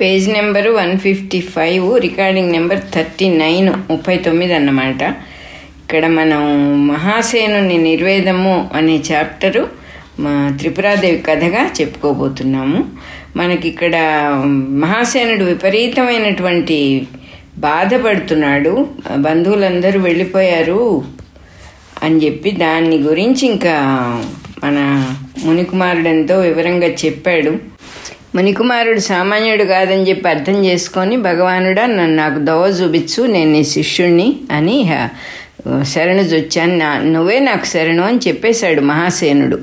Page number one fifty five recording number thirty nine ముప్పై తొమ్మిది అన్నమాట ఇక్కడ మనం మహాసేనుని నిర్వేదము అనే చాప్టరు మా త్రిపురాదేవి కథగా చెప్పుకోబోతున్నాము. మనకి ఇక్కడ మహాసేనుడు విపరీతమైనటువంటి బాధపడుతున్నాడు. బంధువులందరూ వెళ్ళిపోయారు అని చెప్పి దాన్ని గురించి ఇంకా మన మునికుమారుడు ఎంతో వివరంగా చెప్పాడు. మునికుమారుడు సామాన్యుడు కాదని చెప్పి అర్థం చేసుకొని భగవానుడా నన్ను నాకు దోవ చూపించు నేను నీ శిష్యుణ్ణి అని హ- శరణు చొచ్చాను నా నువ్వే నాకు శరణు అని చెప్పేశాడు మహాసేనుడు.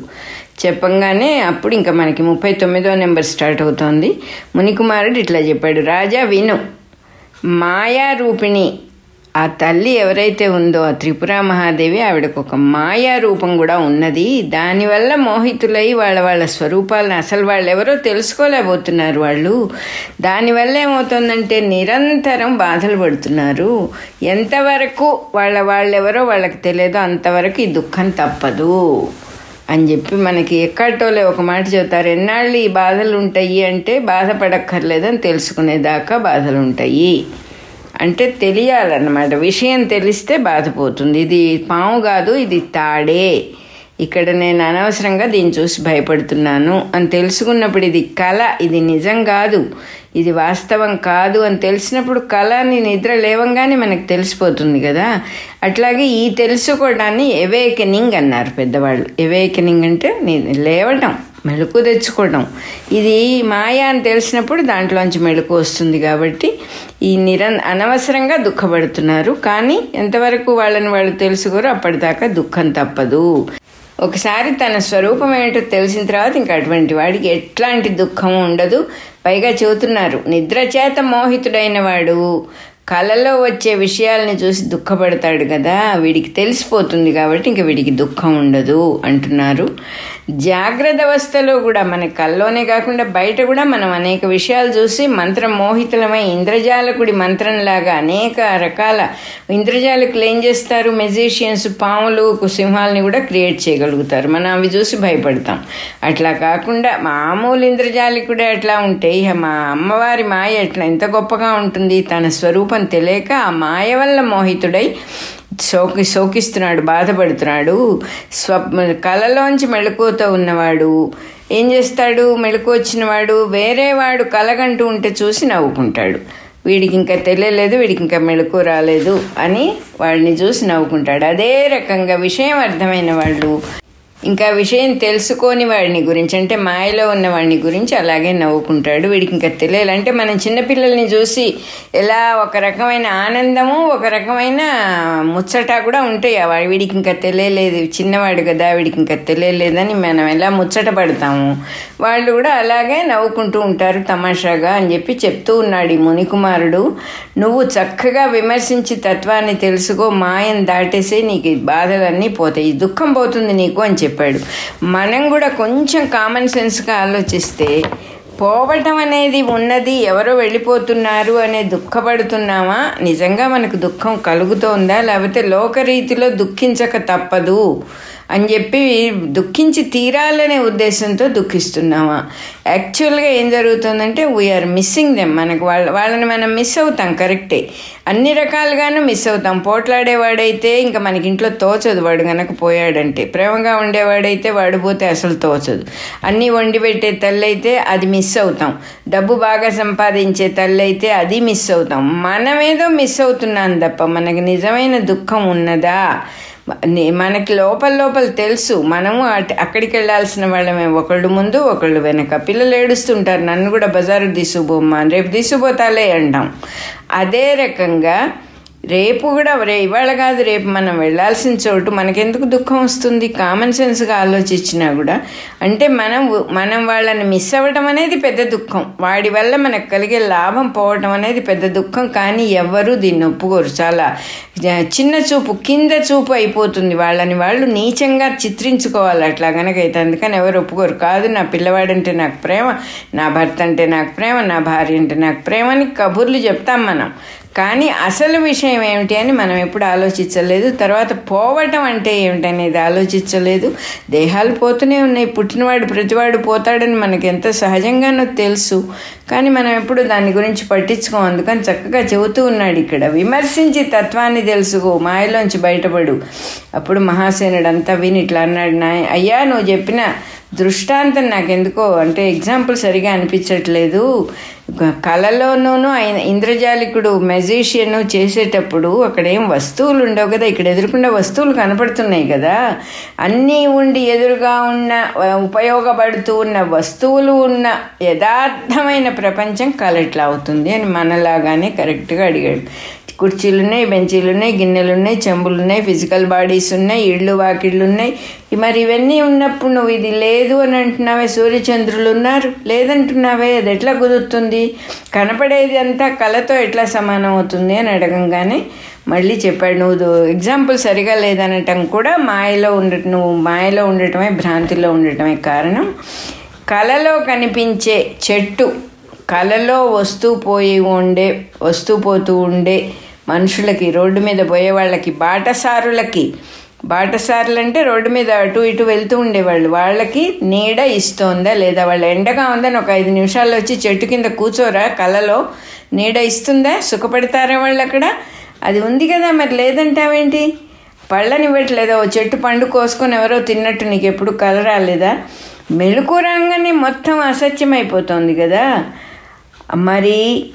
చెప్పంగానే అప్పుడు ఇంకా మనకి ముప్పై తొమ్మిదో నెంబర్ స్టార్ట్ అవుతోంది. మునికుమారుడు ఇట్లా చెప్పాడు రాజా విను మాయారూపిణి ఆ తల్లి ఎవరైతే ఉందో ఆ త్రిపుర మహాదేవి ఆవిడకు ఒక మాయా రూపం కూడా ఉన్నది. దానివల్ల మోహితులై వాళ్ళ వాళ్ళ స్వరూపాలను అసలు వాళ్ళు ఎవరో తెలుసుకోలేకపోతున్నారు వాళ్ళు. దానివల్ల ఏమవుతుందంటే నిరంతరం బాధలు పడుతున్నారు. ఎంతవరకు వాళ్ళ వాళ్ళెవరో వాళ్ళకి తెలియదో అంతవరకు ఈ దుఃఖం తప్పదు. అని చెప్పి మనకి ఎక్కటోలే ఒక మాట చెబుతారు ఎన్నాళ్ళు ఈ బాధలు ఉంటాయి? అంటే బాధపడక్కర్లేదని తెలుసుకునేదాకా బాధలు ఉంటాయి. అంటే తెలియాలన్నమాట. విషయం తెలిస్తే బాధపోతుంది. ఇది పాము కాదు ఇది తాడే. ఇక్కడ నేను అనవసరంగా దీన్ని చూసి భయపడుతున్నాను అని తెలుసుకున్నప్పుడు ఇది కళ. ఇది నిజం కాదు. ఇది వాస్తవం కాదు అని తెలిసినప్పుడు కళని నిద్ర లేవంగానే మనకు తెలిసిపోతుంది కదా. అట్లాగే ఈ తెలుసుకోవడాన్ని ఎవేకెనింగ్ అన్నారు పెద్దవాళ్ళు. ఎవేకెనింగ్ అంటే లేవటం. మెళుకు తెచ్చుకోవడం. ఇది మాయా అని తెలిసినప్పుడు దాంట్లోంచి మెళుకు వస్తుంది కాబట్టి ఈ నిరం అనవసరంగా దుఃఖపడుతున్నారు. కానీ ఎంతవరకు వాళ్ళని వాళ్ళు తెలుసుకోరో అప్పటిదాకా దుఃఖం తప్పదు. ఒకసారి తన స్వరూపం ఏంటో తెలిసిన తర్వాత ఇంకా అటువంటి వాడికి ఎట్లాంటి దుఃఖం ఉండదు. పైగా చెబుతున్నారు నిద్ర చేత మోహితుడైన వాడు. కలలో వచ్చే విషయాల్ని చూసి దుఃఖపడతాడు కదా వీడికి తెలిసిపోతుంది కాబట్టి ఇంక వీడికి దుఃఖం ఉండదు అంటున్నారు. జాగ్రత్త అవస్థలో కూడా మన కల్లోనే కాకుండా బయట కూడా మనం అనేక విషయాలు చూసి మంత్రం మోహితులమై ఇంద్రజాలకుడి మంత్రంలాగా అనేక రకాల ఇంద్రజాలకులు ఏం చేస్తారు? మెజీషియన్స్ పాములు సింహాలని కూడా క్రియేట్ చేయగలుగుతారు. మనం అవి చూసి భయపడతాం. అట్లా కాకుండా మామూలు ఇంద్రజాలికుడే అట్లా ఉంటే ఇక మా అమ్మవారి మాయ ఎట్లా? ఎంత గొప్పగా ఉంటుంది. తన స్వరూపం తెలియక ఆ మాయ వల్ల మోహితుడై శోకి శోకిస్తున్నాడు బాధపడుతున్నాడు. స్వ కలలోంచి మెళకువతో ఉన్నవాడు. ఏం చేస్తాడు? మెళుకు వచ్చినవాడు. వేరే వాడు కలగంటూ ఉంటే చూసి నవ్వుకుంటాడు. వీడికి ఇంకా తెలియలేదు వీడికి ఇంకా మెళుకు రాలేదు అని వాడిని చూసి నవ్వుకుంటాడు. అదే రకంగా విషయం అర్థమైన వాళ్ళు ఇంకా విషయం తెలుసుకోని వాడిని గురించి అంటే మాయలో ఉన్న వాడిని గురించి అలాగే నవ్వుకుంటాడు. వీడికి ఇంకా తెలియాలి. అంటే మనం చిన్నపిల్లల్ని చూసి ఎలా ఒక రకమైన ఆనందము ఒక రకమైన ముచ్చట కూడా ఉంటాయి. వాడి- వీడికి ఇంకా తెలియలేదు. చిన్నవాడు కదా వీడికి ఇంకా తెలియలేదని మనం ఎలా ముచ్చట పడతాము? వాళ్ళు కూడా అలాగే నవ్వుకుంటూ ఉంటారు తమాషాగా అని చెప్పి చెప్తూ ఉన్నాడు ఈ మునికుమారుడు. నువ్వు చక్కగా విమర్శించి తత్వాన్ని తెలుసుకో. మాయం దాటేసే నీకు బాధలన్నీ పోతాయి. దుఃఖం పోతుంది నీకు అని చెప్పాడు. మనం కూడా కొంచెం కామన్ సెన్స్గా ఆలోచిస్తే పోవటం అనేది ఉన్నది ఎవరో వెళ్ళిపోతున్నారు అనే దుఃఖపడుతున్నామా? నిజంగా మనకు దుఃఖం కలుగుతోందా? లేకపోతే లోకరీతిలో దుఃఖించక తప్పదు. అని చెప్పి దుఃఖించి తీరాలనే ఉద్దేశంతో దుఃఖిస్తున్నామా? యాక్చువల్గా ఏం జరుగుతుందంటే వీఆర్ మిస్సింగ్ దెమ్ మనకు వాళ్ళ వాళ్ళని మనం మిస్ అవుతాం కరెక్టే అన్ని రకాలుగాను మిస్ అవుతాం. పోట్లాడేవాడైతే ఇంకా మనకి ఇంట్లో తోచదు వాడు కనుక పోయాడంటే. ప్రేమగా ఉండేవాడైతే వాడు పోతే అసలు తోచదు. అన్నీ వండి పెట్టే తల్లి అయితే అది మిస్ అవుతాం. డబ్బు బాగా సంపాదించే తల్లి అయితే అది మిస్ అవుతాం. మనమేదో మిస్ అవుతున్నాం తప్ప మనకి నిజమైన దుఃఖం ఉన్నదా? మనకి లోపల లోపల తెలుసు. మనము అక్కడికి వెళ్ళాల్సిన వాళ్ళమే. ఒకళ్ళు ముందు ఒకళ్ళు వెనక. పిల్లలు ఏడుస్తుంటారు. నన్ను కూడా బజారు తీసుకుపోమ్మా రేపు తీసుకుపోతాలే అంటాం. అదే రకంగా రేపు కూడా రే ఇవాళ కాదు రేపు మనం వెళ్ళాల్సిన చోటు మనకెందుకు దుఃఖం వస్తుంది? కామన్ సెన్స్గా ఆలోచించినా కూడా. అంటే మనం మనం వాళ్ళని మిస్ అవ్వటం అనేది పెద్ద దుఃఖం. వాడి వల్ల మనకు కలిగే లాభం పోవటం అనేది పెద్ద దుఃఖం. కానీ ఎవ్వరూ దీన్ని ఒప్పుకోరు. చాలా చిన్న చూపు కింద చూపు అయిపోతుంది. వాళ్ళని వాళ్ళు నీచంగా చిత్రించుకోవాలి అట్లా గనకైతే. అందుకని ఎవరు ఒప్పుకోరు. కాదు నా పిల్లవాడంటే నాకు ప్రేమ నా భర్త అంటే నాకు ప్రేమ నా భార్య అంటే నాకు ప్రేమ అని కబుర్లు చెప్తాం మనం. కానీ అసలు విషయం ఏమిటి అని మనం ఎప్పుడు ఆలోచించలేదు. తర్వాత పోవటం అంటే ఏమిటి అనేది ఆలోచించలేదు. దేహాలు పోతూనే ఉన్నాయి. పుట్టినవాడు ప్రతివాడు పోతాడని మనకి ఎంత సహజంగానో తెలుసు. కానీ మనం ఎప్పుడు దాని గురించి పట్టించుకోం. అందుకని చక్కగా చెబుతూ ఉన్నాడు ఇక్కడ. విమర్శించి తత్వాన్ని తెలుసుకో. మాయలోంచి బయటపడు. అప్పుడు మహాసేనుడు అంతా విని ఇట్లా అన్నాడు నా అయ్యా నువ్వు చెప్పిన దృష్టాంతం నాకెందుకో? అంటే ఎగ్జాంపుల్ సరిగా అనిపించట్లేదు. కళలోనూ ఆయన ఇంద్రజాలికుడు మెజీషియన్ చేసేటప్పుడు అక్కడ ఏం వస్తువులు ఉండవు కదా? ఇక్కడ ఎదురుకుండా వస్తువులు కనపడుతున్నాయి కదా? అన్నీ ఉండి ఎదురుగా ఉన్న ఉపయోగపడుతూ ఉన్న వస్తువులు ఉన్న యథార్థమైన ప్రపంచం కళ ఎట్లా అవుతుంది అని మనలాగానే కరెక్ట్గా అడిగాడు. కుర్చీలు ఉన్నాయి బెంచీలు ఉన్నాయి గిన్నెలు ఉన్నాయి చెంబులు ఉన్నాయి ఫిజికల్ బాడీస్ ఉన్నాయి ఇళ్ళు వాకిళ్ళు ఉన్నాయి. మరి ఇవన్నీ ఉన్నప్పుడు నువ్వు ఇది లేదు అని అంటున్నావే సూర్యచంద్రులు ఉన్నారు లేదంటున్నావే అది ఎట్లా కుదురుతుంది? కనపడేది అంతా కళతో ఎట్లా సమానం అవుతుంది అని అడగంగానే మళ్ళీ చెప్పాడు నువ్వు ఎగ్జాంపుల్ సరిగా లేదనటం కూడా మాయలో ఉండటం నువ్వు మాయలో ఉండటమే భ్రాంతిలో ఉండటమే కారణం. కళలో కనిపించే చెట్టు కళలో వస్తూ పోయి ఉండే వస్తూ పోతూ ఉండే మనుషులకి రోడ్డు మీద పోయే వాళ్ళకి బాటసారులకి బాటసారులు అంటే రోడ్డు మీద అటు ఇటు వెళ్తూ ఉండేవాళ్ళు. వాళ్ళకి నీడ ఇస్తోందా లేదా? వాళ్ళ ఎండగా ఉందని ఒక ఐదు నిమిషాల్లో వచ్చి చెట్టు కింద కూర్చోరా? కళలో నీడ ఇస్తుందా? సుఖపడతారా వాళ్ళు అక్కడ? అది ఉంది కదా మరి లేదంటావేంటి? పళ్ళనివ్వట్లేదా? ఓ చెట్టు పండు కోసుకొని ఎవరో తిన్నట్టు నీకు ఎప్పుడు కల రాలేదా? మెలుకు రాగానే మొత్తం అసత్యమైపోతుంది కదా. మరి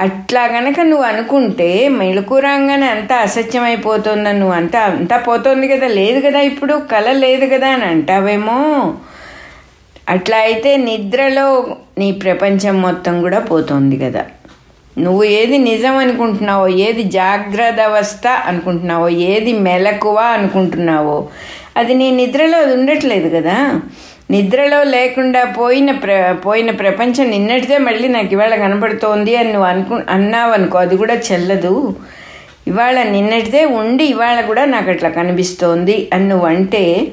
అట్లా గనక నువ్వు అనుకుంటే మెళుకురాగానే అంత అసత్యమైపోతుందని నువ్వు అంతా అంతా పోతుంది కదా లేదు కదా ఇప్పుడు కళ లేదు కదా అని అంటావేమో. అట్లా అయితే నిద్రలో నీ ప్రపంచం మొత్తం కూడా పోతుంది కదా. నువ్వు ఏది నిజం అనుకుంటున్నావో ఏది జాగ్రత్త అవస్థ అనుకుంటున్నావో ఏది మెలకువ అనుకుంటున్నావో అది నీ నిద్రలో అది ఉండట్లేదు కదా. నిద్రలో లేకుండా పోయిన ప్ర పోయిన ప్రపంచం నిన్నటిదే మళ్ళీ నాకు ఇవాళ కనబడుతోంది అని నువ్వు అనుకు అన్నావు అనుకో అది కూడా చెల్లదు. ఇవాళ నిన్నటిదే ఉండి ఇవాళ కూడా నాకు అట్లా కనిపిస్తోంది అని నువ్వు అంటే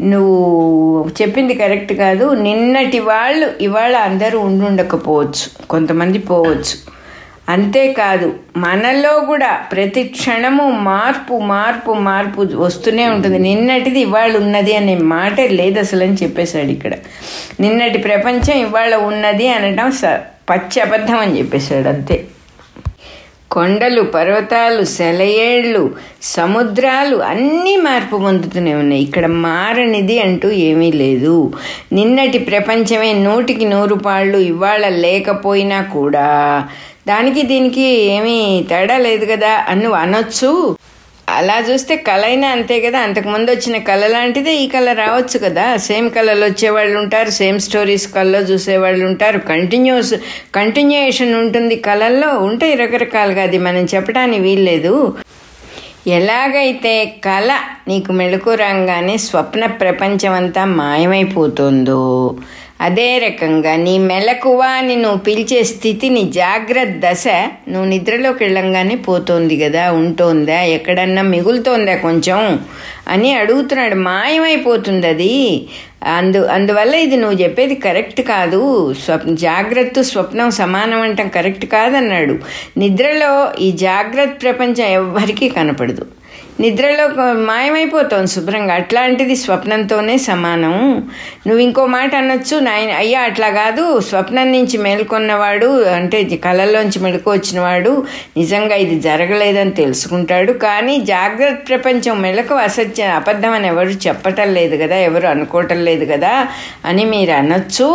నువ్వు చెప్పింది కరెక్ట్ కాదు. నిన్నటి వాళ్ళు ఇవాళ అందరూ ఉండుండకపోవచ్చు. కొంతమంది పోవచ్చు. అంతేకాదు మనలో కూడా ప్రతి క్షణము మార్పు మార్పు మార్పు వస్తూనే ఉంటుంది. నిన్నటిది ఇవాళ ఉన్నది అనే మాటే లేదు అసలు అని చెప్పేశాడు ఇక్కడ. నిన్నటి ప్రపంచం ఇవాళ ఉన్నది అనడం స పచ్చి అబద్ధం అని చెప్పేశాడు అంతే. కొండలు పర్వతాలు సెలయేళ్ళు సముద్రాలు అన్నీ మార్పు పొందుతూనే ఉన్నాయి. ఇక్కడ మారనిది అంటూ ఏమీ లేదు. నిన్నటి ప్రపంచమే నూటికి నూరు పాళ్ళు ఇవాళ లేకపోయినా కూడా దానికి దీనికి ఏమీ తేడా లేదు కదా అని నువ్వు అనొచ్చు. అలా చూస్తే కళ అయినా అంతే కదా. అంతకుముందు వచ్చిన కళ లాంటిదే ఈ కళ రావచ్చు కదా. సేమ్ కళలు వచ్చేవాళ్ళు ఉంటారు సేమ్ స్టోరీస్ కళ్ళలో చూసేవాళ్ళు ఉంటారు. కంటిన్యూస్ కంటిన్యూయేషన్ ఉంటుంది కళల్లో. ఉంటాయి రకరకాలుగా అది మనం చెప్పడానికి వీల్లేదు. ఎలాగైతే కళ నీకు మెళుకు రాగానే స్వప్న ప్రపంచం అంతా మాయమైపోతుందో అదే రకంగా నీ మెలకువ అని నువ్వు పిలిచే స్థితిని జాగ్రత్త దశ నువ్వు నిద్రలోకి వెళ్ళంగానే పోతోంది కదా ఉంటోందా ఎక్కడన్నా మిగులుతోందా కొంచెం అని అడుగుతున్నాడు. మాయమైపోతుంది అది. అందు అందువల్ల ఇది నువ్వు చెప్పేది కరెక్ట్ కాదు. స్వప్ జాగ్రత్త స్వప్నం సమానం అంటాం. కరెక్ట్ కాదన్నాడు. నిద్రలో ఈ జాగ్రత్త ప్రపంచం ఎవ్వరికీ కనపడదు. నిద్రలో మాయమైపోతావు శుభ్రంగా. అట్లాంటిది స్వప్నంతోనే సమానం. నువ్వు ఇంకో మాట అనొచ్చు నాయన అయ్యా అట్లా కాదు. స్వప్నం నుంచి మేల్కొన్నవాడు అంటే కళల్లోంచి మెలకు వచ్చినవాడు నిజంగా ఇది జరగలేదని తెలుసుకుంటాడు. కానీ జాగ్రత్త ప్రపంచం మెలకు అసత్య అబద్ధం అని ఎవరు చెప్పటం లేదు కదా ఎవరు అనుకోవటం లేదు కదా అని మీరు అనొచ్చు.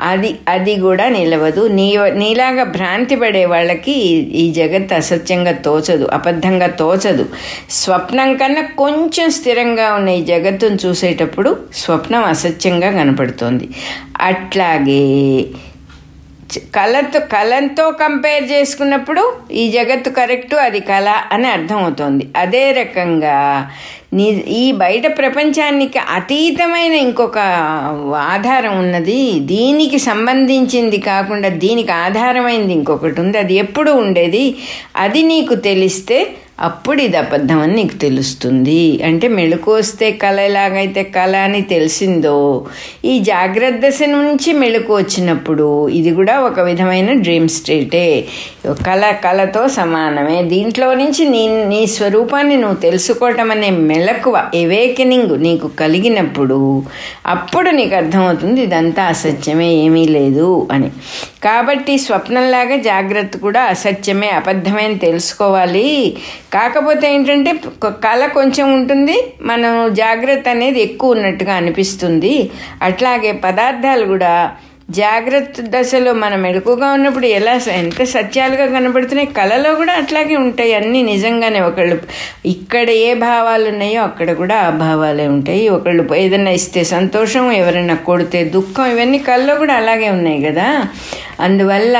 అది అది కూడా నిలవదు. నీ నీలాగా భ్రాంతి పడే వాళ్ళకి ఈ జగత్ అసత్యంగా తోచదు అబద్ధంగా తోచదు. స్వప్నం కన్నా కొంచెం స్థిరంగా ఉన్న ఈ జగత్తును చూసేటప్పుడు స్వప్నం అసత్యంగా కనపడుతోంది. అట్లాగే కళతో కళంతో కంపేర్ చేసుకున్నప్పుడు ఈ జగత్తు కరెక్టు అది కళ అని అర్థమవుతోంది. అదే రకంగా నీ ఈ బయట ప్రపంచానికి అతీతమైన ఇంకొక ఆధారం ఉన్నది దీనికి సంబంధించింది కాకుండా దీనికి ఆధారమైంది ఇంకొకటి ఉంది. అది ఎప్పుడు ఉండేది? అది నీకు తెలిస్తే అప్పుడు ఇది అబద్ధం అని నీకు తెలుస్తుంది. అంటే మెళుకు వస్తే కళ ఎలాగైతే కళ అని తెలిసిందో ఈ జాగ్రత్త దశ నుంచి మెళుకు వచ్చినప్పుడు ఇది కూడా ఒక విధమైన డ్రీమ్ స్టేటే కళ కళతో సమానమే. దీంట్లో నుంచి నీ నీ స్వరూపాన్ని నువ్వు తెలుసుకోవటం అనే మెలకువ ఎవేకెనింగ్ నీకు కలిగినప్పుడు అప్పుడు నీకు అర్థమవుతుంది ఇదంతా అసత్యమే ఏమీ లేదు అని. కాబట్టి స్వప్నంలాగా జాగ్రత్త కూడా అసత్యమే అబద్ధమే అని తెలుసుకోవాలి. కాకపోతే ఏంటంటే కళ కొంచెం ఉంటుంది మనం జాగ్రత్త అనేది ఎక్కువ ఉన్నట్టుగా అనిపిస్తుంది. అట్లాగే పదార్థాలు కూడా జాగ్రత్త దశలో మనం మెలకుగా ఉన్నప్పుడు ఎలా ఎంత సత్యాలుగా కనబడుతున్నాయి కళలో కూడా అట్లాగే ఉంటాయి. అన్నీ నిజంగానే ఒకళ్ళు ఇక్కడ ఏ భావాలు ఉన్నాయో అక్కడ కూడా ఆ భావాలే ఉంటాయి. ఒకళ్ళు ఏదైనా ఇస్తే సంతోషం ఎవరైనా కొడితే దుఃఖం ఇవన్నీ కళ్ళలో కూడా అలాగే ఉన్నాయి కదా. అందువల్ల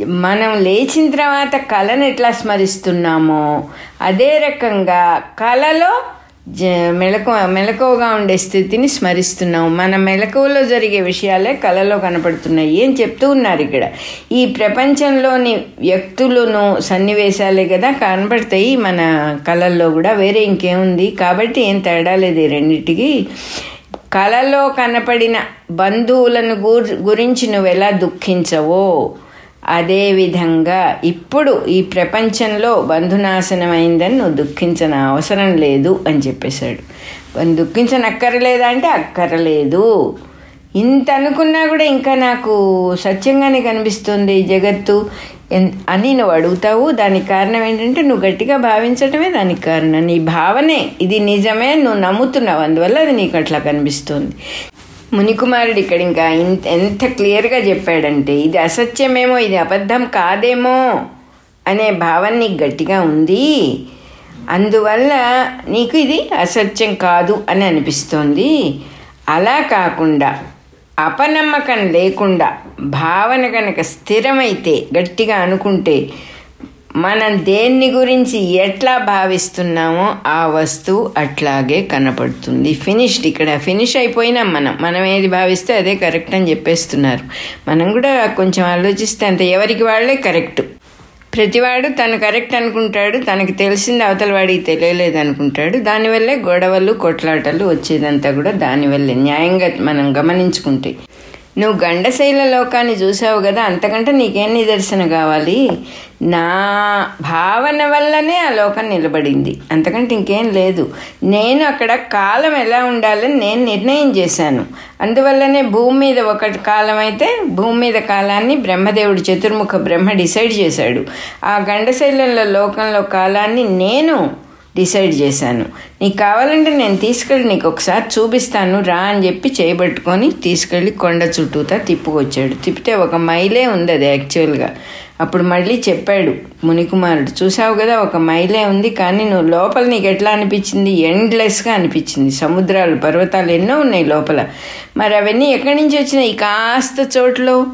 మనం లేచిన తర్వాత కళను ఎట్లా స్మరిస్తున్నామో అదే రకంగా కళలో జ మెలకు మెలకువగా ఉండే స్థితిని స్మరిస్తున్నాం మన మెలకువలో జరిగే విషయాలే కళలో కనపడుతున్నాయి ఏం చెప్తూ ఉన్నారు ఇక్కడ. ఈ ప్రపంచంలోని వ్యక్తులను సన్నివేశాలే కదా కనపడతాయి. మన కళల్లో కూడా వేరే ఇంకేముంది? కాబట్టి ఏం తేడా లేదు రెండింటికి. కళలో కనపడిన బంధువులను గురించి నువ్వు ఎలా దుఃఖించవో? అదేవిధంగా ఇప్పుడు ఈ ప్రపంచంలో బంధునాశనమైందని నువ్వు దుఃఖించిన అవసరం లేదు అని చెప్పేశాడు. దుఃఖించనక్కర్లేదా అంటే అక్కర్లేదు. ఇంత అనుకున్నా కూడా ఇంకా నాకు సత్యంగానే కనిపిస్తుంది జగత్తు అని నువ్వు అడుగుతావు. దానికి కారణం ఏంటంటే నువ్వు గట్టిగా భావించటమే దానికి కారణం. నీ భావనే ఇది నిజమే నువ్వు నమ్ముతున్నావు. అందువల్ల అది నీకు అట్లా కనిపిస్తుంది. మునికుమారుడు ఇక్కడ ఇంకా ఇంత ఎంత క్లియర్గా చెప్పాడంటే ఇది అసత్యమేమో ఇది అబద్ధం కాదేమో అనే భావన నీకు గట్టిగా ఉంది. అందువల్ల నీకు ఇది అసత్యం కాదు అని అనిపిస్తోంది. అలా కాకుండా అపనమ్మకం లేకుండా భావన కనుక స్థిరమైతే గట్టిగా అనుకుంటే మనం దేన్ని గురించి ఎట్లా భావిస్తున్నామో ఆ వస్తువు అట్లాగే కనపడుతుంది. ఫినిష్డ్ ఇక్కడ ఫినిష్ అయిపోయినాం మనం. మనం ఏది భావిస్తే అదే కరెక్ట్ అని చెప్పేస్తున్నారు. మనం కూడా కొంచెం ఆలోచిస్తే అంత. ఎవరికి వాళ్ళే కరెక్ట్ ప్రతివాడు తను కరెక్ట్ అనుకుంటాడు తనకి తెలిసింది అవతల వాడికి తెలియలేదు అనుకుంటాడు. దానివల్లే గొడవలు కొట్లాటలు వచ్చేదంతా కూడా దానివల్లే. న్యాయంగా మనం గమనించుకుంటే. నువ్వు గండశైల లోకాన్ని చూసావు కదా అంతకంటే నీకేం నిదర్శన కావాలి? నా భావన వల్లనే ఆ లోకం నిలబడింది. అంతకంటే ఇంకేం లేదు. నేను అక్కడ కాలం ఎలా ఉండాలని నేను నిర్ణయం చేశాను. అందువల్లనే భూమి మీద ఒక కాలం అయితే భూమి మీద కాలాన్ని బ్రహ్మదేవుడు చతుర్ముఖ బ్రహ్మ డిసైడ్ చేశాడు. ఆ గండశైలంలో లోకంలో కాలాన్ని నేను డిసైడ్ చేశాను. నీకు కావాలంటే నేను తీసుకెళ్ళి నీకు ఒకసారి చూపిస్తాను రా అని చెప్పి చేయబట్టుకొని తీసుకెళ్ళి కొండ చుట్టూతా తిప్పుకొచ్చాడు. తిప్పితే ఒక మైలే ఉంది అది యాక్చువల్గా. అప్పుడు మళ్ళీ చెప్పాడు మునికుమారుడు చూసావు కదా ఒక మైలే ఉంది కానీ నువ్వు లోపల నీకు ఎట్లా అనిపించింది? ఎండ్లెస్గా అనిపించింది. సముద్రాలు పర్వతాలు ఎన్నో ఉన్నాయి లోపల. మరి అవన్నీ ఎక్కడి నుంచి వచ్చినాయి? కాస్త చోట్లో.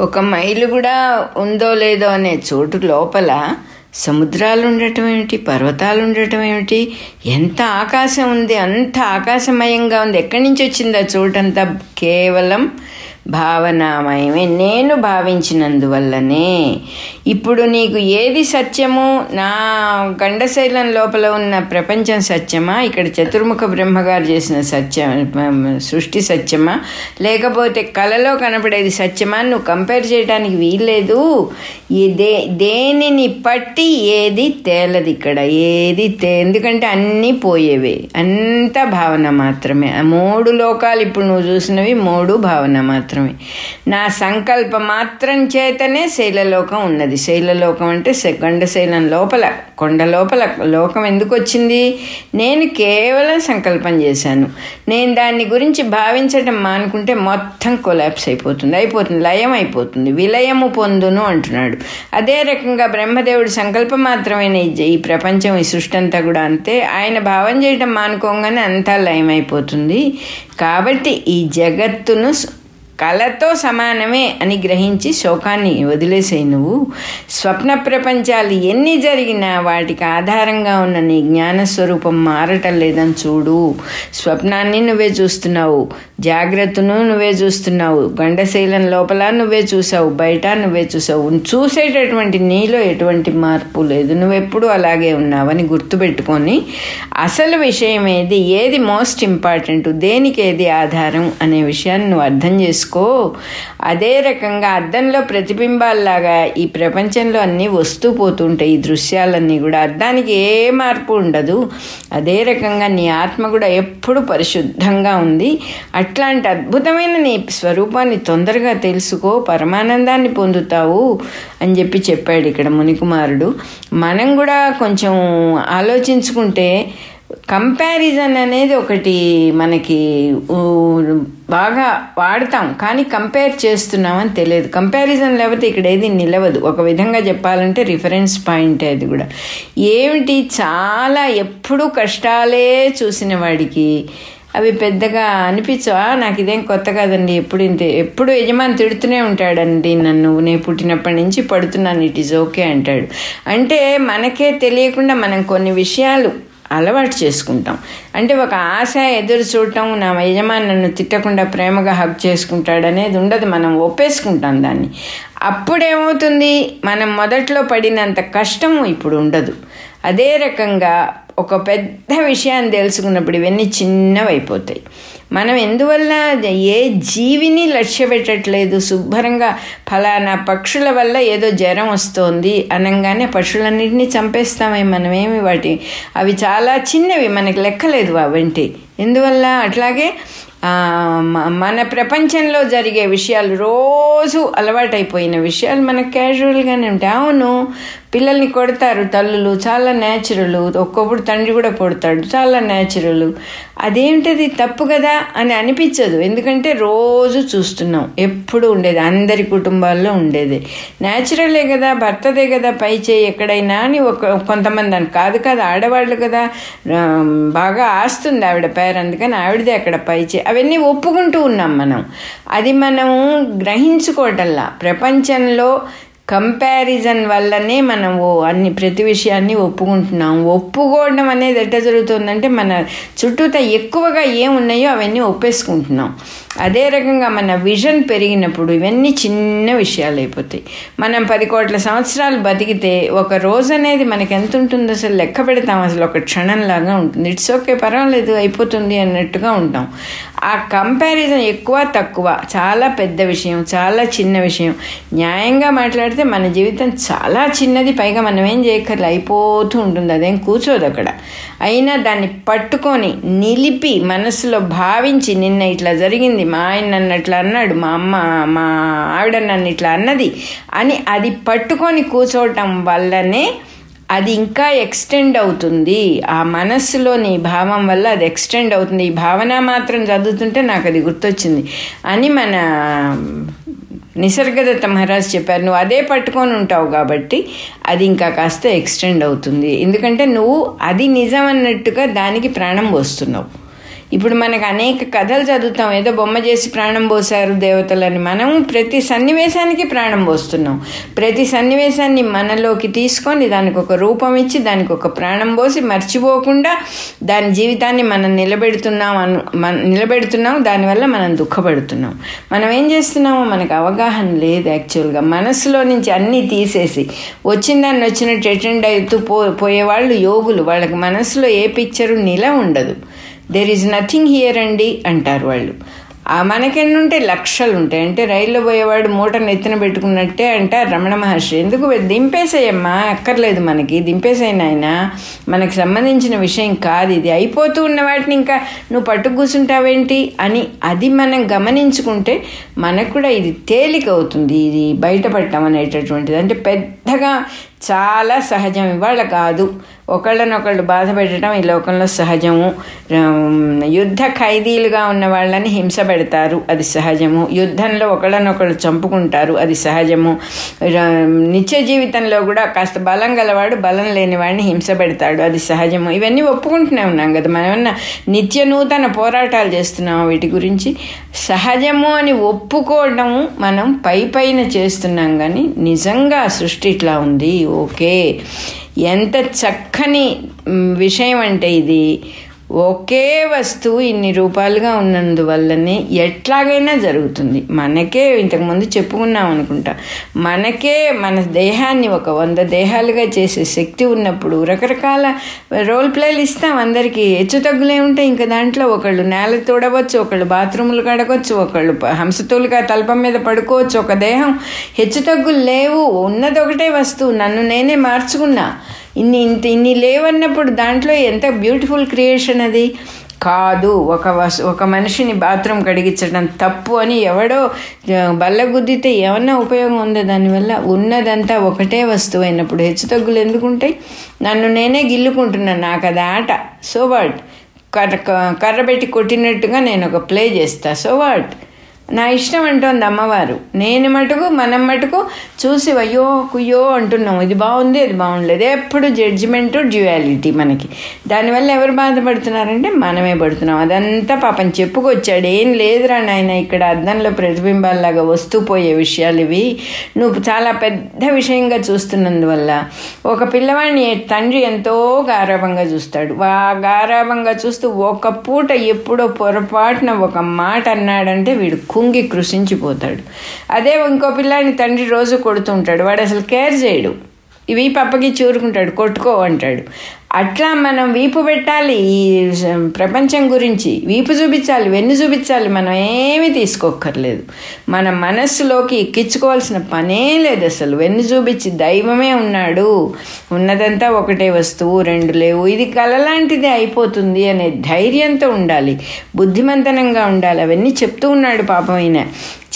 ఒక మైలు కూడా ఉందో లేదో అనే చోటు లోపల సముద్రాలు ఉండటం ఏమిటి? పర్వతాలు ఉండటం ఏమిటి? ఎంత ఆకాశం ఉంది? అంత ఆకాశమయంగా ఉంది. ఎక్కడి నుంచి వచ్చిందా చూడంతా చోటంతా? కేవలం భావనామయమే. నేను భావించినందువల్లనే ఇప్పుడు నీకు ఏది సత్యము నా గండశైలం లోపల ఉన్న ప్రపంచం సత్యమా ఇక్కడ చతుర్ముఖ బ్రహ్మగారు చేసిన సత్యం సృష్టి సత్యమా లేకపోతే కళలో కనపడేది సత్యమా నువ్వు కంపేర్ చేయడానికి వీల్లేదు. ఇదే దేనిని పట్టి ఏది తేలది ఇక్కడ ఏది తే ఎందుకంటే అన్నీ పోయేవే. అంతా భావన మాత్రమే. మూడు లోకాలు ఇప్పుడు నువ్వు చూసినవి మూడు భావన మాత్రమే. మాత్రమే. నా సంకల్ప మాత్రం చేతనే శైలలోకం ఉన్నది. శైలలోకం అంటే కొండశైలం లోపల కొండ లోపల లోకం ఎందుకు వచ్చింది? నేను కేవలం సంకల్పం చేశాను. నేను దాన్ని గురించి భావించడం మానుకుంటే మొత్తం కొలాప్స్ అయిపోతుంది. అయిపోతుంది లయం అయిపోతుంది. విలయము పొందును అంటున్నాడు. అదే రకంగా బ్రహ్మదేవుడు సంకల్పం మాత్రమే ఈ ప్రపంచం ఈ సృష్టి అంతా కూడా అంతే. ఆయన భావం చేయడం మానుకోగానే అంతా లయం అయిపోతుంది కాబట్టి ఈ జగత్తును కళతో సమానమే అని గ్రహించి శోకాన్ని వదిలేసేయి నువ్వు. స్వప్న ప్రపంచాలు ఎన్ని జరిగినా వాటికి ఆధారంగా ఉన్న నీ జ్ఞానస్వరూపం మారటం లేదని చూడు. స్వప్నాన్ని నువ్వే చూస్తున్నావు. జాగ్రత్తను నువ్వే చూస్తున్నావు. గండశీలం లోపల నువ్వే చూసావు బయట నువ్వే చూసావు చూసేటటువంటి నీలో ఎటువంటి మార్పు లేదు. నువ్వెప్పుడు అలాగే ఉన్నావని గుర్తుపెట్టుకొని అసలు విషయం ఏది? ఏది మోస్ట్ ఇంపార్టెంట్? దేనికి ఏది ఆధారం? అనే విషయాన్ని నువ్వు అర్థం చేసుకో. అదే రకంగా అద్దంలో ప్రతిబింబాల్లాగా ఈ ప్రపంచంలో అన్నీ వస్తూ పోతుంటాయి. ఈ దృశ్యాలన్నీ కూడా అద్దానికి ఏ మార్పు ఉండదు. అదే రకంగా నీ ఆత్మ కూడా ఎప్పుడు పరిశుద్ధంగా ఉంది. అట్లాంటి అద్భుతమైన నీ స్వరూపాన్ని తొందరగా తెలుసుకో. పరమానందాన్ని పొందుతావు అని చెప్పి చెప్పాడు ఇక్కడ మునికుమారుడు. మనం కూడా కొంచెం ఆలోచించుకుంటే కంపారిజన్ అనేది ఒకటి మనకి బాగా వాడతాం. కానీ కంపేర్ చేస్తున్నామని తెలియదు. కంపారిజన్ లేకపోతే ఇక్కడ ఏది నిలవదు. ఒక విధంగా చెప్పాలంటే రిఫరెన్స్ పాయింట్ అది కూడా. ఏమిటి? చాలా ఎప్పుడూ కష్టాలే చూసిన వాడికి అవి పెద్దగా అనిపించవా. నాకు ఇదేం కొత్త కాదండి. ఎప్పుడు ఇంతే ఎప్పుడు యజమాని తిడుతూనే ఉంటాడండి నన్ను. నేను పుట్టినప్పటి నుంచి పడుతున్నాను. ఇట్ ఈజ్ ఓకే అంటాడు. అంటే మనకే తెలియకుండా మనం కొన్ని విషయాలు అలవాటు చేసుకుంటాం. అంటే ఒక ఆశ ఎదురు చూడటం నా యజమాని నన్ను తిట్టకుండా ప్రేమగా హక్ చేసుకుంటాడు అనేది ఉండదు. మనం ఒప్పేసుకుంటాం దాన్ని. అప్పుడేమవుతుంది? మనం మొదట్లో పడినంత కష్టం ఇప్పుడు ఉండదు. అదే రకంగా ఒక పెద్ద విషయాన్ని తెలుసుకున్నప్పుడు ఇవన్నీ చిన్నవి అయిపోతాయి మనం ఎందువల్ల ఏ జీవిని లక్ష్య పెట్టట్లేదు శుభ్రంగా ఫలానా పక్షుల వల్ల ఏదో జ్వరం వస్తోంది అనగానే పక్షులన్నింటినీ చంపేస్తామే మనమేమి వాటి? అవి చాలా చిన్నవి మనకి లెక్కలేదు అవంటి ఎందువల్ల? అట్లాగే మన ప్రపంచంలో జరిగే విషయాలు రోజు అలవాటైపోయిన విషయాలు మనకు క్యాజువల్గానే ఉంటాయి. అవును పిల్లల్ని కొడతారు తల్లులు చాలా న్యాచురల్ ఒక్కొప్పుడు తండ్రి కూడా కొడతాడు చాలా న్యాచురల్ అదేంటది? తప్పు కదా అని అనిపించదు. ఎందుకంటే రోజు చూస్తున్నాం. ఎప్పుడు ఉండేది అందరి కుటుంబాల్లో ఉండేది. న్యాచురలే కదా భర్తదే కదా పై చేయి ఎక్కడైనా అని ఒక కొంతమంది అని కాదు కదా ఆడవాళ్ళు కదా బాగా ఆస్తుంది ఆవిడ పేరు. అందుకని ఆవిడదే అక్కడ పై చేయి. అవన్నీ ఒప్పుకుంటూ ఉన్నాం మనం. అది మనం గ్రహించుకోవటంలా. ప్రపంచంలో కంపారిజన్ వల్లనే మనం ఓ అన్ని ప్రతి విషయాన్ని ఒప్పుకుంటున్నాం. ఒప్పుకోవడం అనేది ఎట్లా జరుగుతుందంటే మన చుట్టూత ఎక్కువగా ఏమున్నాయో అవన్నీ ఒప్పేసుకుంటున్నాం. అదే రకంగా మన విజన్ పెరిగినప్పుడు ఇవన్నీ చిన్న విషయాలు అయిపోతాయి. మనం పది కోట్ల సంవత్సరాలు బతికితే ఒక రోజు అనేది మనకి ఎంత ఉంటుందో అసలు లెక్క పెడతాం. అసలు ఒక క్షణంలాగా ఉంటుంది. ఇట్స్ ఓకే పర్వాలేదు అయిపోతుంది అన్నట్టుగా ఉంటాం. ఆ కంపారిజన్ ఎక్కువ తక్కువ చాలా పెద్ద విషయం చాలా చిన్న విషయం. న్యాయంగా మాట్లాడితే మన జీవితం చాలా చిన్నది. పైగా మనం ఏం చేయక్కర్లే అయిపోతూ ఉంటుంది. అదేం కూర్చోదు అక్కడ. అయినా దాన్ని పట్టుకొని నిలిపి మనసులో భావించి నిన్న ఇట్లా జరిగింది మా ఆయన నన్ను అట్లా అన్నాడు మా అమ్మ మా ఆవిడ నన్ను ఇట్లా అన్నది అని అది పట్టుకొని కూర్చోవటం వల్లనే అది ఇంకా ఎక్స్టెండ్ అవుతుంది. ఆ మనస్సులోని భావం వల్ల అది ఎక్స్టెండ్ అవుతుంది. ఈ భావన మాత్రం చదువుతుంటే నాకు అది గుర్తొచ్చింది. అని మన నిసర్గదత్త మహారాజ్ చెప్పారు నువ్వు అదే పట్టుకొని ఉంటావు కాబట్టి అది ఇంకా కాస్త ఎక్స్టెండ్ అవుతుంది. ఎందుకంటే నువ్వు అది నిజం అన్నట్టుగా దానికి ప్రాణం పోస్తున్నావు. ఇప్పుడు మనకు అనేక కథలు చదువుతాం. ఏదో బొమ్మ చేసి ప్రాణం పోసారు దేవతలని. మనం ప్రతి సన్నివేశానికి ప్రాణం పోస్తున్నాం. ప్రతి సన్నివేశాన్ని మనలోకి తీసుకొని దానికి ఒక రూపం ఇచ్చి దానికి ఒక ప్రాణం పోసి మర్చిపోకుండా దాని జీవితాన్ని మనం నిలబెడుతున్నాం అను మన నిలబెడుతున్నాం. దానివల్ల మనం దుఃఖపడుతున్నాం. మనం ఏం చేస్తున్నామో మనకు అవగాహన లేదు యాక్చువల్గా. మనసులో నుంచి అన్నీ తీసేసి వచ్చిన దాన్ని వచ్చినట్టు అటెండ్ అవుతూ పో పోయేవాళ్ళు యోగులు. వాళ్ళకి మనసులో ఏ పిక్చరు నిల ఉండదు. దెర్ ఈజ్ నథింగ్ హియర్ అండి అంటారు వాళ్ళు. మనకెన్నుంటే లక్షలు ఉంటాయి. అంటే రైల్లో పోయేవాడు మూట నెత్తిన పెట్టుకున్నట్టే అంటారు రమణ మహర్షి. ఎందుకు దింపేసేయమ్మా? అక్కర్లేదు మనకి. దింపేసేయన ఆయన మనకు సంబంధించిన విషయం కాదు ఇది. అయిపోతూ ఉన్న వాటిని ఇంకా నువ్వు పట్టు కూర్చుంటావేంటి అని అది మనం గమనించుకుంటే మనకు కూడా ఇది తేలిక అవుతుంది. ఇది బయటపడటం అనేటటువంటిది. అంటే పెద్ద పెద్దగా చాలా సహజం. ఇవాళ కాదు. ఒకళ్ళనొకళ్ళు బాధ పెట్టడం ఈ లోకంలో సహజము. యుద్ధ ఖైదీలుగా ఉన్న వాళ్ళని హింస పెడతారు. అది సహజము. యుద్ధంలో ఒకళ్ళనొకళ్ళు చంపుకుంటారు. అది సహజము. ర- నిత్య జీవితంలో కూడా కాస్త బలం గలవాడు బలం లేని వాడిని హింస పెడతాడు. అది సహజము. ఇవన్నీ ఒప్పుకుంటూనే ఉన్నాం కదా. మనం ఏమన్నా నిత్య నూతన పోరాటాలు చేస్తున్నాం వీటి గురించి? సహజము అని ఒప్పుకోవడము మనం పై పైన చేస్తున్నాం కానీ నిజంగా సృష్టి ఇట్లా ఉంది ఓకే. ఎంత చక్కని విషయం అంటే ఇది. ఒకే వస్తువు ఇన్ని రూపాలుగా ఉన్నందువల్లనే ఎట్లాగైనా జరుగుతుంది. మనకే ఇంతకుముందు చెప్పుకున్నాం అనుకుంటా. మనకే మన దేహాన్ని ఒక వంద దేహాలుగా చేసే శక్తి ఉన్నప్పుడు రకరకాల రోల్ ప్లేలు ఇస్తాం అందరికీ. హెచ్చు తగ్గులే ఉంటాయి. ఇంకా దాంట్లో ఒకళ్ళు నేల తోడవచ్చు ఒకళ్ళు బాత్రూములు కడగవచ్చు ఒకళ్ళు హంసతోలుగా తలపం మీద పడుకోవచ్చు. ఒక దేహం హెచ్చు తగ్గులు లేవు. ఉన్నదొకటే వస్తువు. నన్ను నేనే మార్చుకున్నా. ఇన్ని ఇంత ఇన్ని లేవన్నప్పుడు దాంట్లో ఎంత బ్యూటిఫుల్ క్రియేషన్ అది? కాదు ఒక వస్ ఒక మనిషిని బాత్రూమ్ కడిగించడం తప్పు అని ఎవడో బల్లగుద్దితే ఏమన్నా ఉపయోగం ఉందో? దానివల్ల ఉన్నదంతా ఒకటే వస్తువు అయినప్పుడు హెచ్చు తగ్గులు ఎందుకుంటాయి? నన్ను నేనే గిల్లుకుంటున్నాను నాకు అది ఆట. సో వాట్ కర్ర కర్ర పెట్టి కొట్టినట్టుగా నేను ఒక ప్లే చేస్తా. సో వాట్ నా ఇష్టం అంటోంది అమ్మవారు. నేను మటుకు మనం మటుకు చూసి అయ్యో కుయ్యో అంటున్నాం ఇది బాగుంది అది బాగుండలేదు. ఎప్పుడు జడ్జిమెంటు డ్యూయాలిటీ మనకి. దానివల్ల ఎవరు బాధపడుతున్నారంటే మనమే పడుతున్నాం. అదంతా పాపం చెప్పుకొచ్చాడు. ఏం లేదురా నాయన ఇక్కడ అద్దంలో ప్రతిబింబాల్లాగా వస్తూ పోయే విషయాలు ఇవి. నువ్వు చాలా పెద్ద విషయంగా చూస్తున్నందువల్ల ఒక పిల్లవాడిని తండ్రి ఎంతో గారాభంగా చూస్తాడు. ఆ గారాభంగా చూస్తూ ఒక పూట ఎప్పుడో పొరపాటున ఒక మాట అన్నాడంటే వీడు కుంగి కృషించిపోతాడు. అదే ఇంకో పిల్లాడిని తండ్రి రోజు కొడుతుంటాడు వాడు అసలు కేర్ చేయడు. ఇవి పప్పకి చూరుకుంటాడు కొట్టుకో అంటాడు అట్లా మనం వీపు పెట్టాలి ఈ ప్రపంచం గురించి. వీపు చూపించాలి వెన్ను చూపించాలి మనం ఏమీ తీసుకోక్కర్లేదు. మన మనస్సులోకి ఎక్కించుకోవాల్సిన పనే లేదు అసలు. వెన్ను చూపించి దైవమే ఉన్నాడు. ఉన్నదంతా ఒకటే వస్తువు రెండు లేవు. ఇది కలలాంటిదే అయిపోతుంది అనే ధైర్యంతో ఉండాలి. బుద్ధిమంతనంగా ఉండాలి. అవన్నీ చెప్తూ ఉన్నాడు పాపం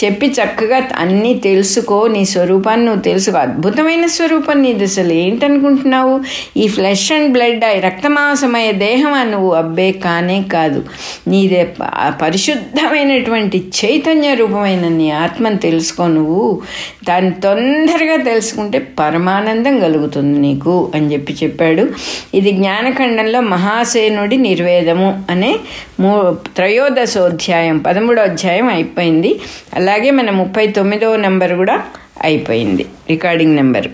చెప్పి చక్కగా అన్నీ తెలుసుకో నీ స్వరూపాన్ని నువ్వు తెలుసుకో. అద్భుతమైన స్వరూపం నీది అసలు. ఏంటనుకుంటున్నావు? ఈ ఫ్లెష్ అండ్ బ్లడ్ రక్తమాంసమయ్యే దేహం నువ్వు? అబ్బే కానే కాదు. నీదే పరిశుద్ధమైనటువంటి చైతన్య రూపమైన నీ ఆత్మను తెలుసుకో నువ్వు. దాన్ని తొందరగా తెలుసుకుంటే పరమానందం కలుగుతుంది నీకు అని చెప్పి చెప్పాడు. ఇది జ్ఞానఖండంలో మహాసేనుడి నిర్వేదము అనే మూ త్రయోదశోధ్యాయం పదమూడో అధ్యాయం అయిపోయింది. అలాగే మన ముప్పై తొమ్మిదవ నెంబర్ కూడా అయిపోయింది రికార్డింగ్ నెంబర్.